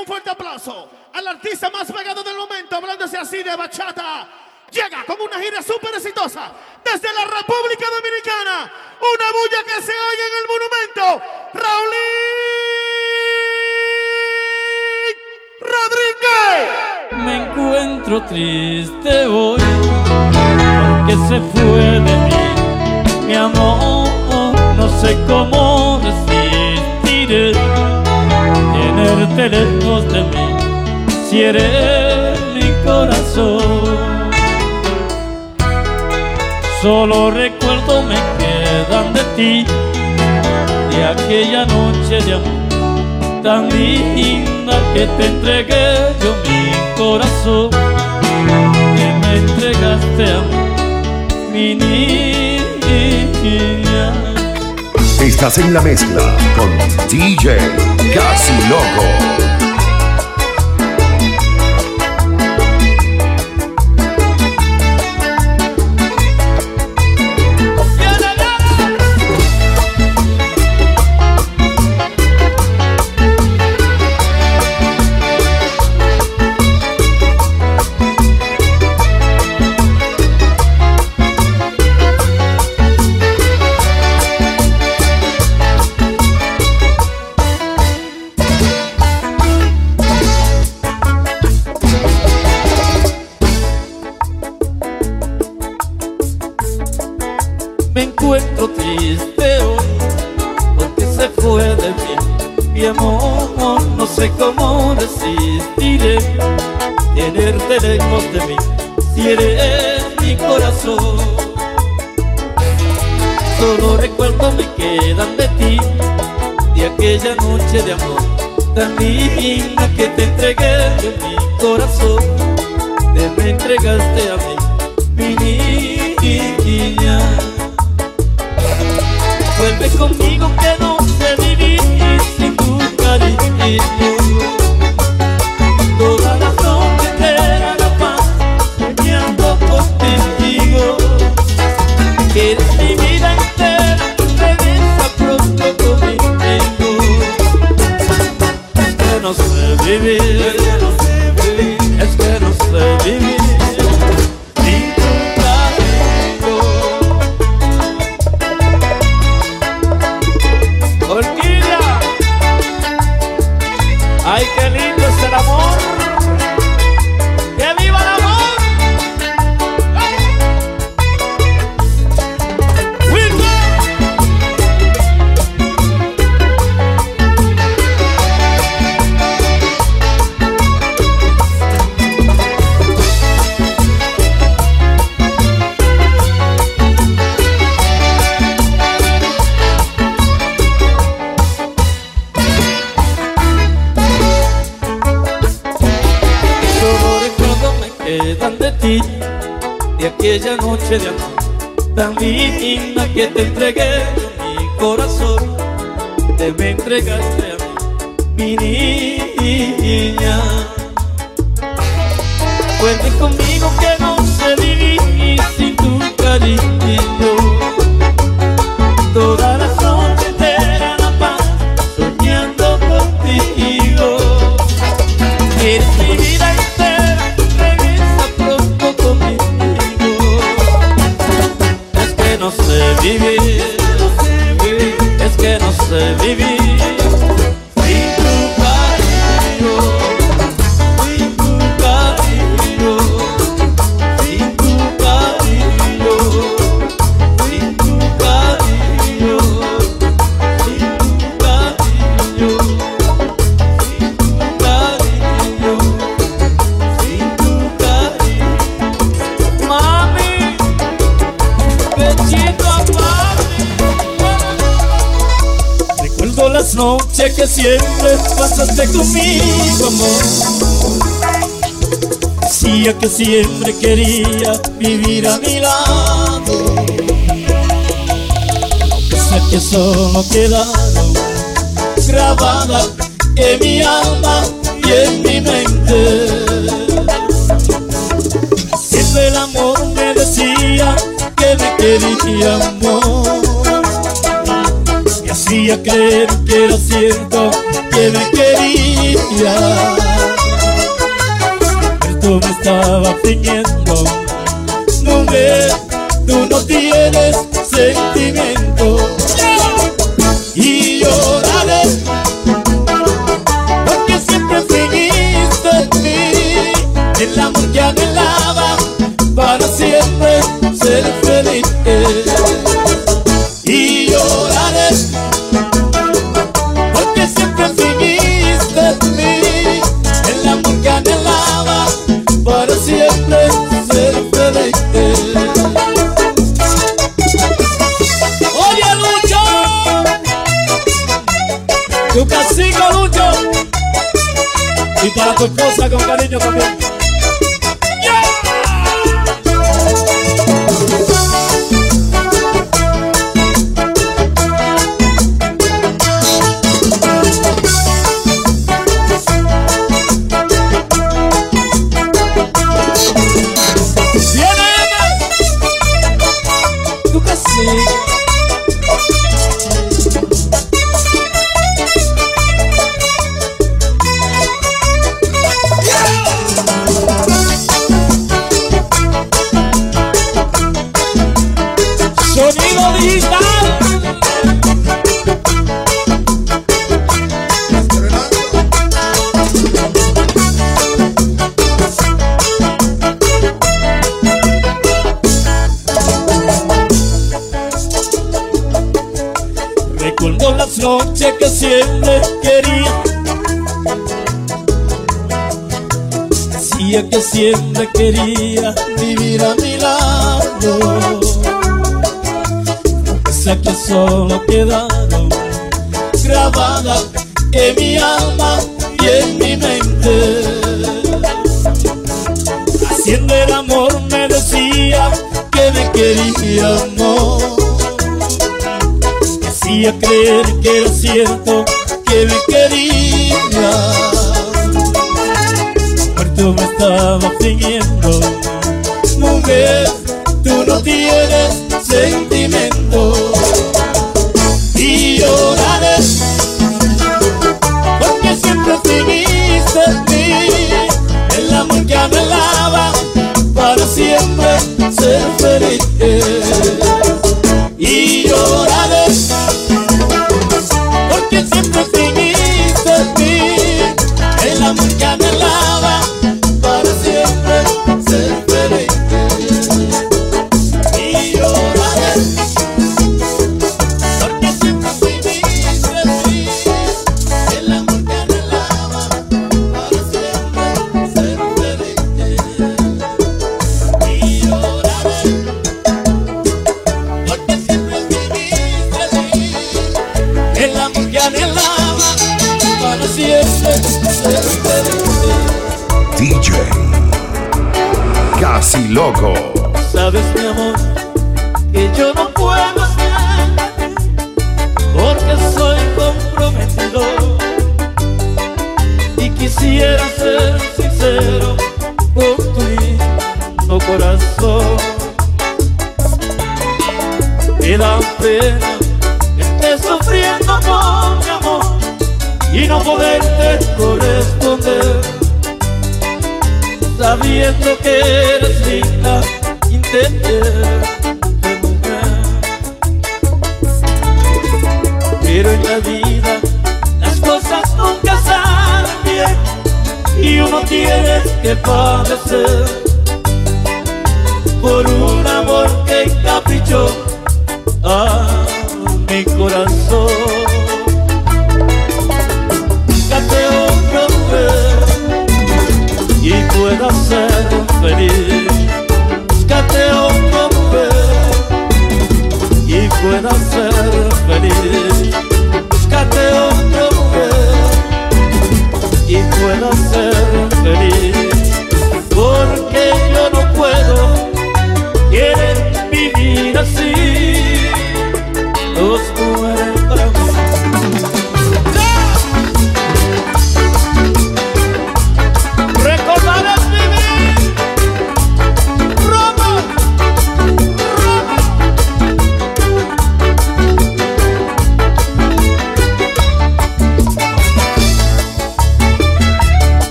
un fuerte aplauso al artista más pegado del momento, hablándose así de bachata. Llega con una gira súper exitosa desde la República Dominicana. Una bulla que se oye en el monumento. Raulín Rodríguez. Me encuentro triste hoy porque se fue de mí mi amor. No sé cómo resistiré tenerte lejos de mí si eres mi corazón. Solo recuerdo me quedan de ti, de aquella noche de amor tan linda que te entregué yo mi corazón, que me entregaste a mí, mi niña. Estás en la mezcla con DJ Casi Loco. Que noche de amor. Tan linda que te entregué mi corazón Te me entregaste a mí, mi niña. Cuente conmigo que no sé vivir sin tu cariño que siempre pasaste conmigo, amor. Decía que siempre quería vivir a mi lado. Sé que solo quedaron grabadas en mi alma y en mi mente. Siempre el amor me decía que me quería podía creer que lo siento que me quería. Esto me estaba fingiendo. No me, tú no tienes sentimiento. Y lloraré, porque siempre fingiste en mí. El amor que anhelaba para siempre ser feliz. cariño también. siempre quería vivir a mi lado. Aunque que solo quedaron grabadas en mi alma y en mi mente. Haciendo el amor me decía que me quería, no. Decía creer que era cierto que me quería. estaba fingiendo. Mujer, tú no tienes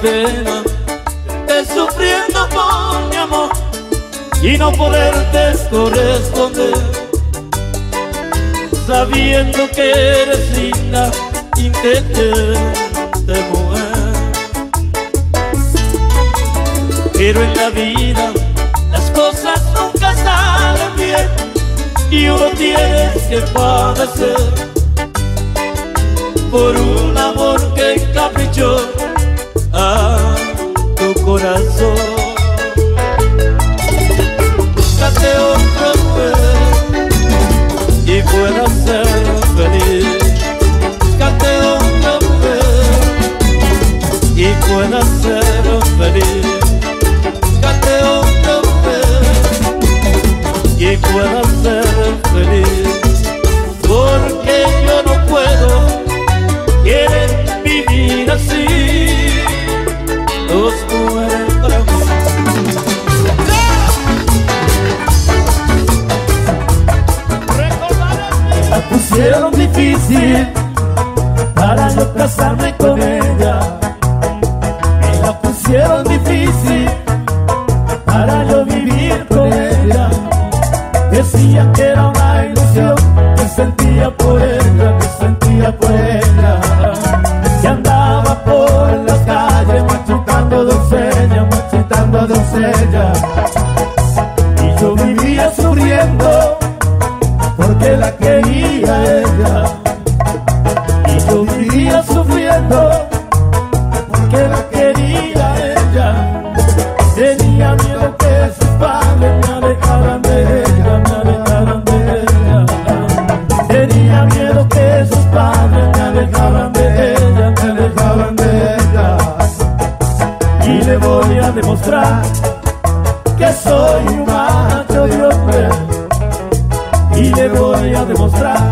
pena sufriendo por mi amor y no poderte corresponder. Sabiendo que eres linda, intenté de mover. Pero en la vida las cosas nunca salen bien y uno tiene que padecer por un amor que encaprichó. casarme con ella. Me la pusieron difícil para yo vivir con ella. Decía que era una ilusión que sentía por ella, que sentía por ella. Que andaba por las calles machitando doncella, machitando doncella. Y yo vivía sufriendo porque la quería ella. Dejaban de ella, dejaran de ella, tenía miedo que sus padres me alejaban de ella, me alejaban de ella, y le voy a demostrar que soy un macho y hombre, y le voy a demostrar.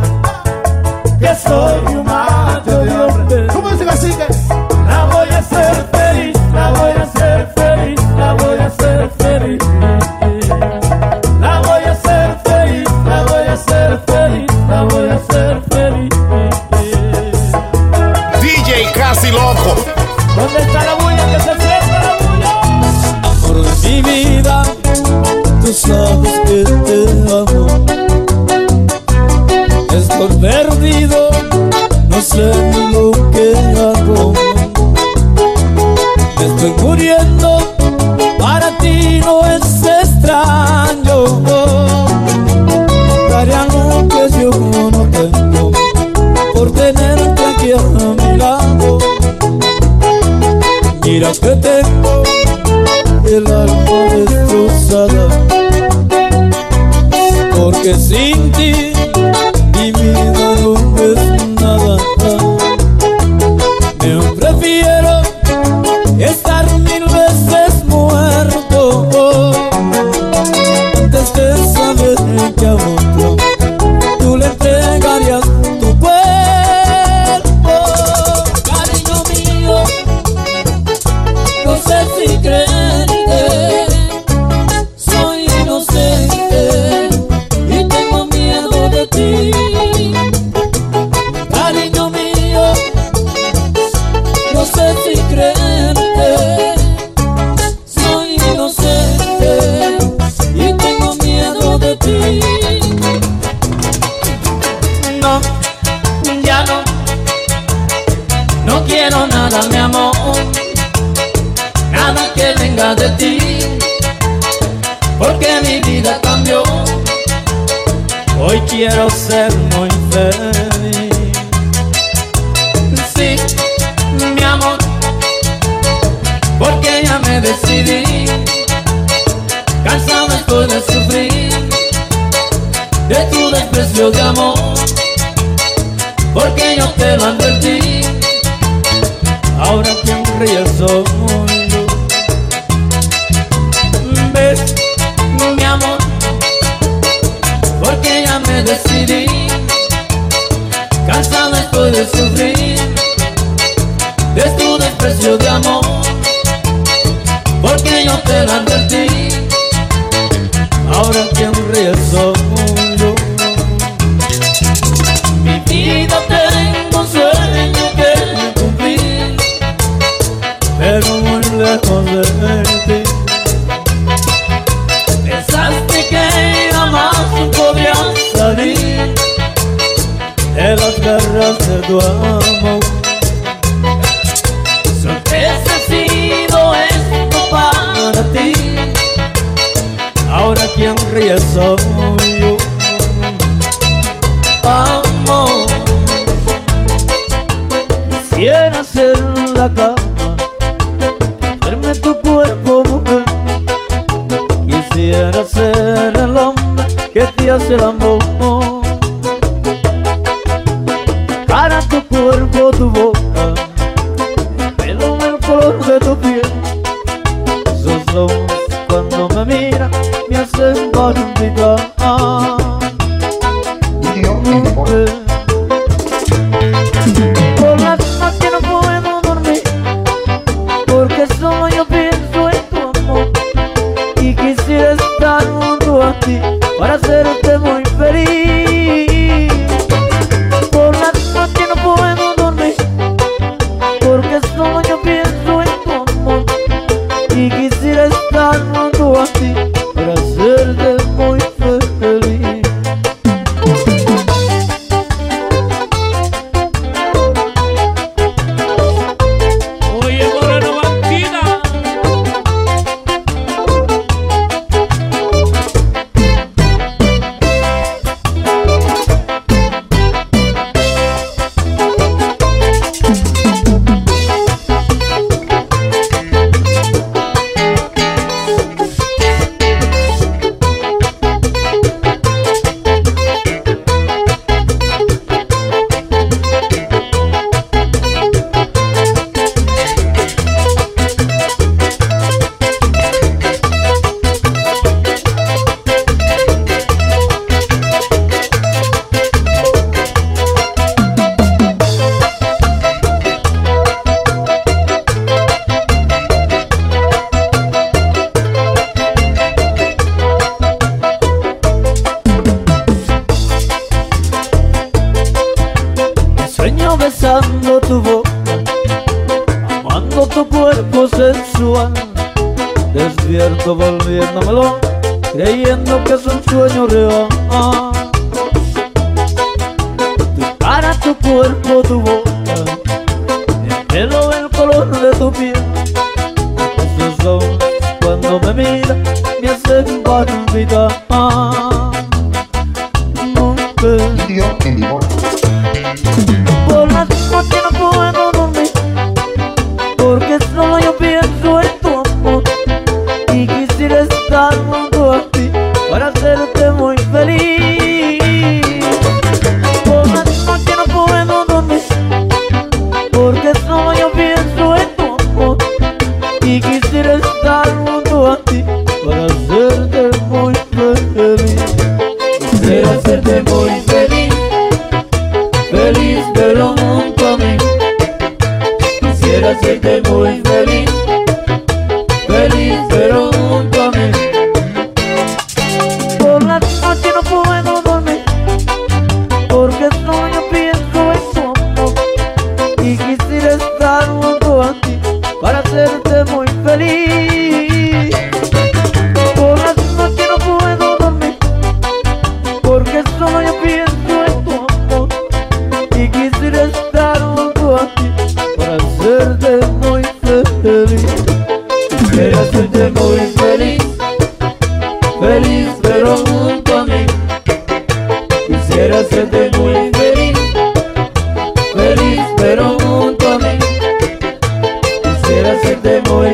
Mira que tengo el alma destrozada, porque sin ti mi vida quisieras en la cama Verme tu cuerpo mujer. Quisiera ser el hombre que te hace el amor. Cara tu cuerpo te voy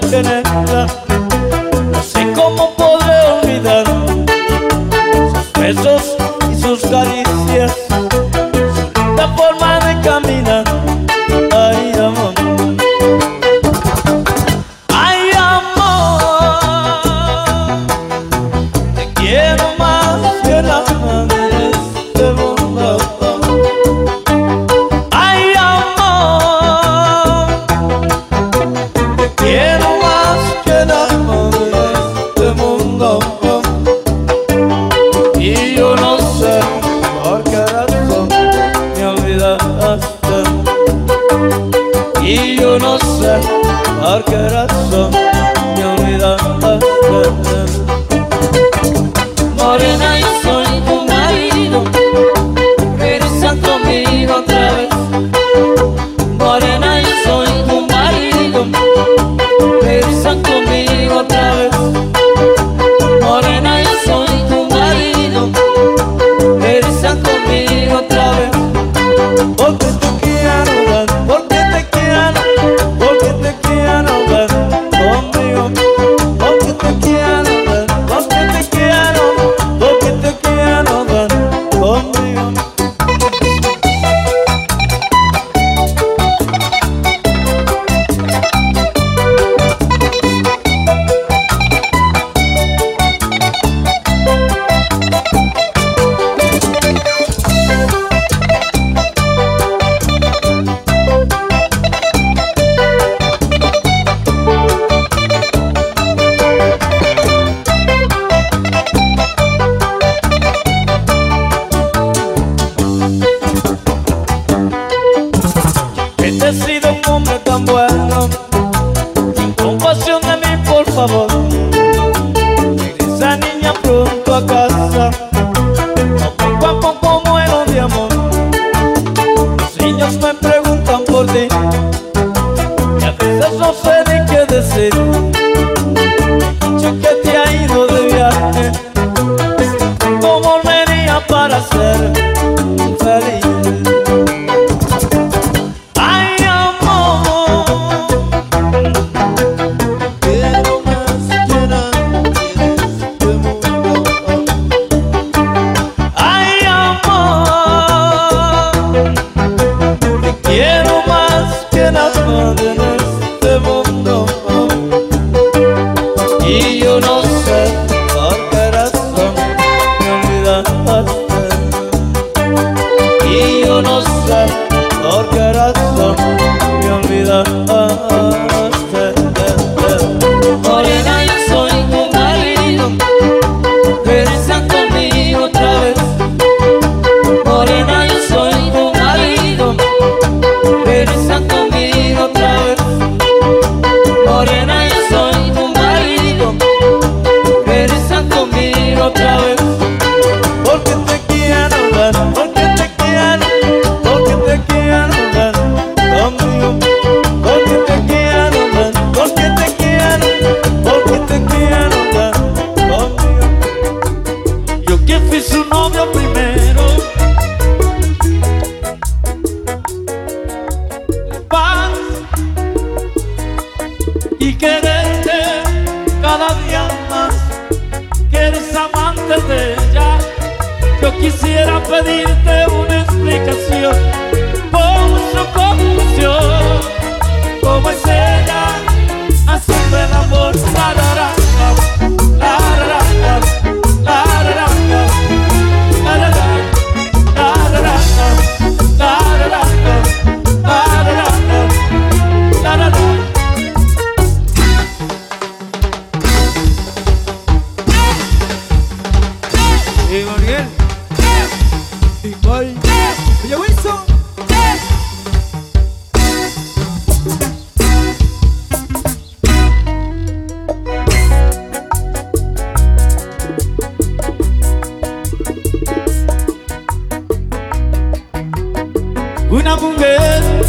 tanto tiempo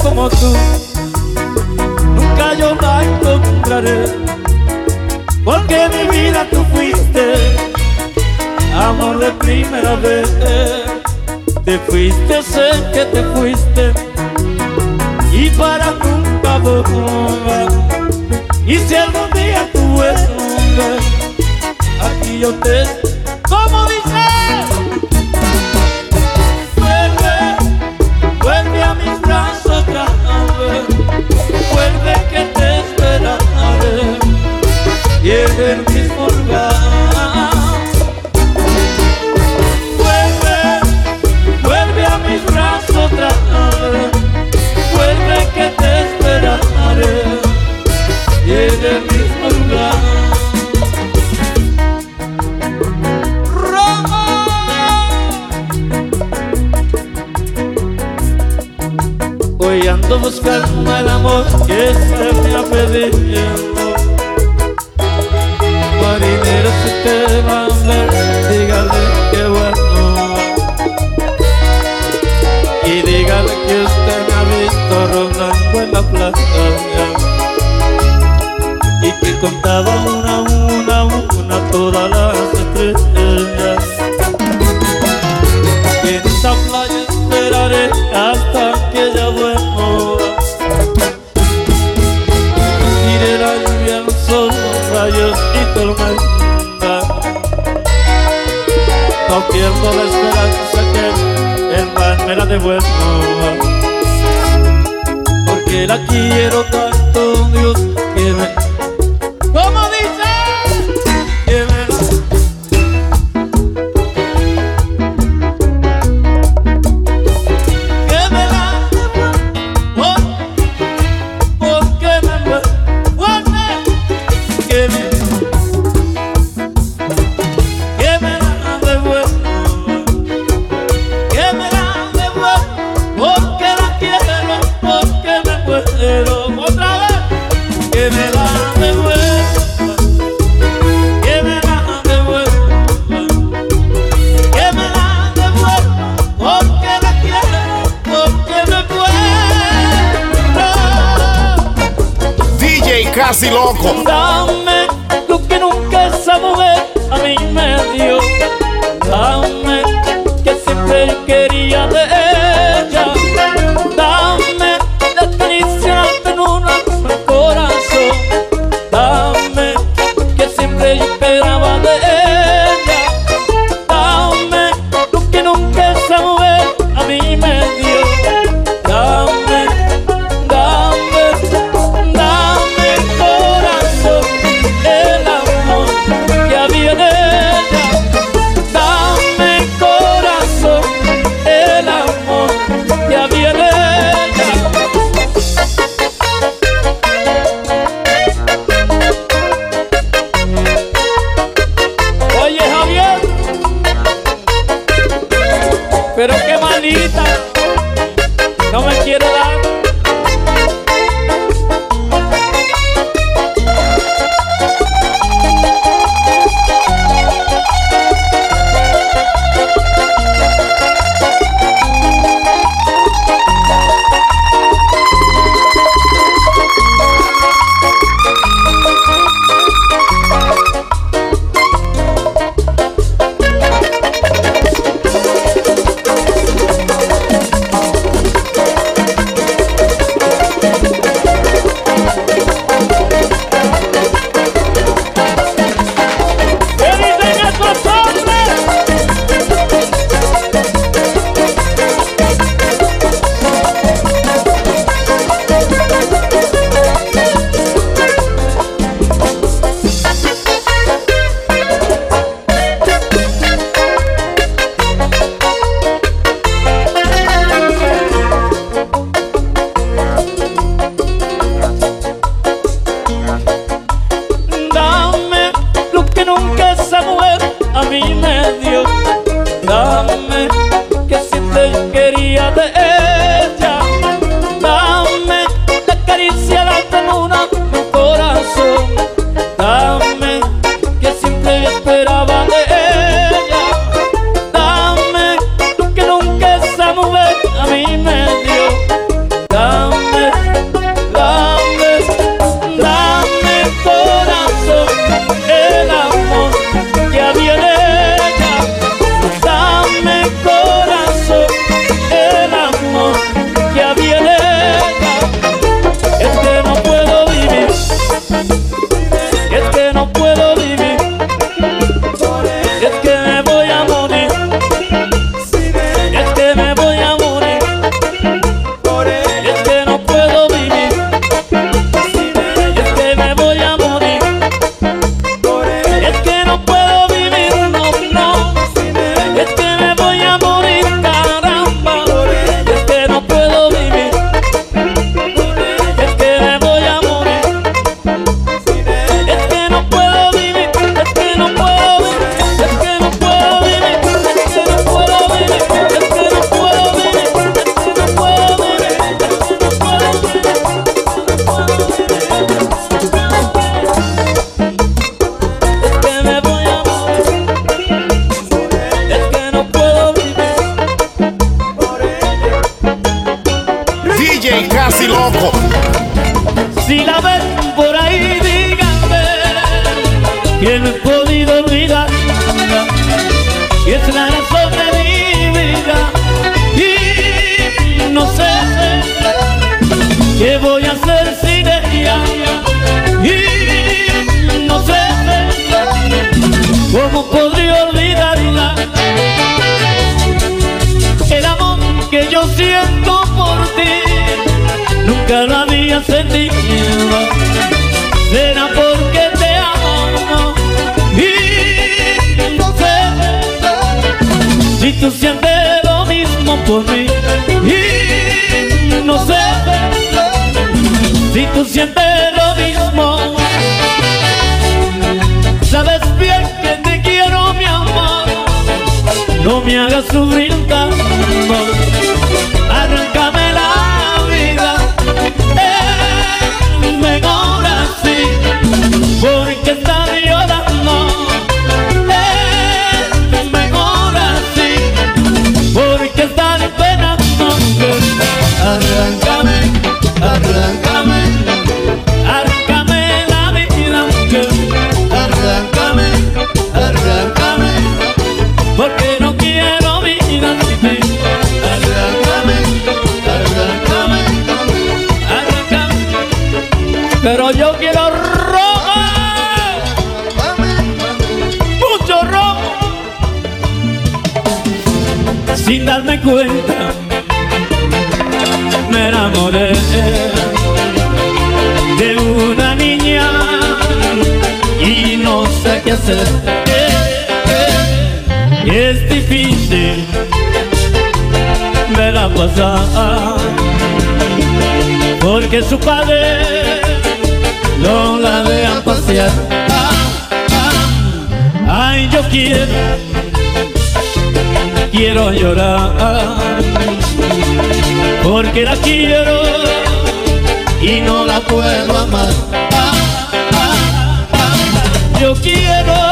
como tú nunca yo la encontraré, porque mi vida tú fuiste, amor de primera vez. Te fuiste, sé que te fuiste, y para nunca volver. Y si algún día tú vuelves, aquí yo te como ando buscando el amor que se me ha perdido toda esperanza que en van me la devuelvo. Porque la quiero tanto, Dios, que me casi loco. Si la ven por ahí, díganme que no he podido olvidar. Y es la razón de mi vida. Y no sé qué voy a hacer sin ella. Y no sé cómo podría olvidarla. El amor que yo siento nunca lo había sentido será porque te amo. Y no sé si tú sientes lo mismo por mí. Y no sé si tú sientes lo mismo. Sabes bien que te quiero mi amor. No me hagas sufrir tanto. Arráncame la es mejor así porque estás pasar porque su padre no la dejan pasear. Ay yo quiero quiero llorar porque la quiero y no la puedo amar. Yo quiero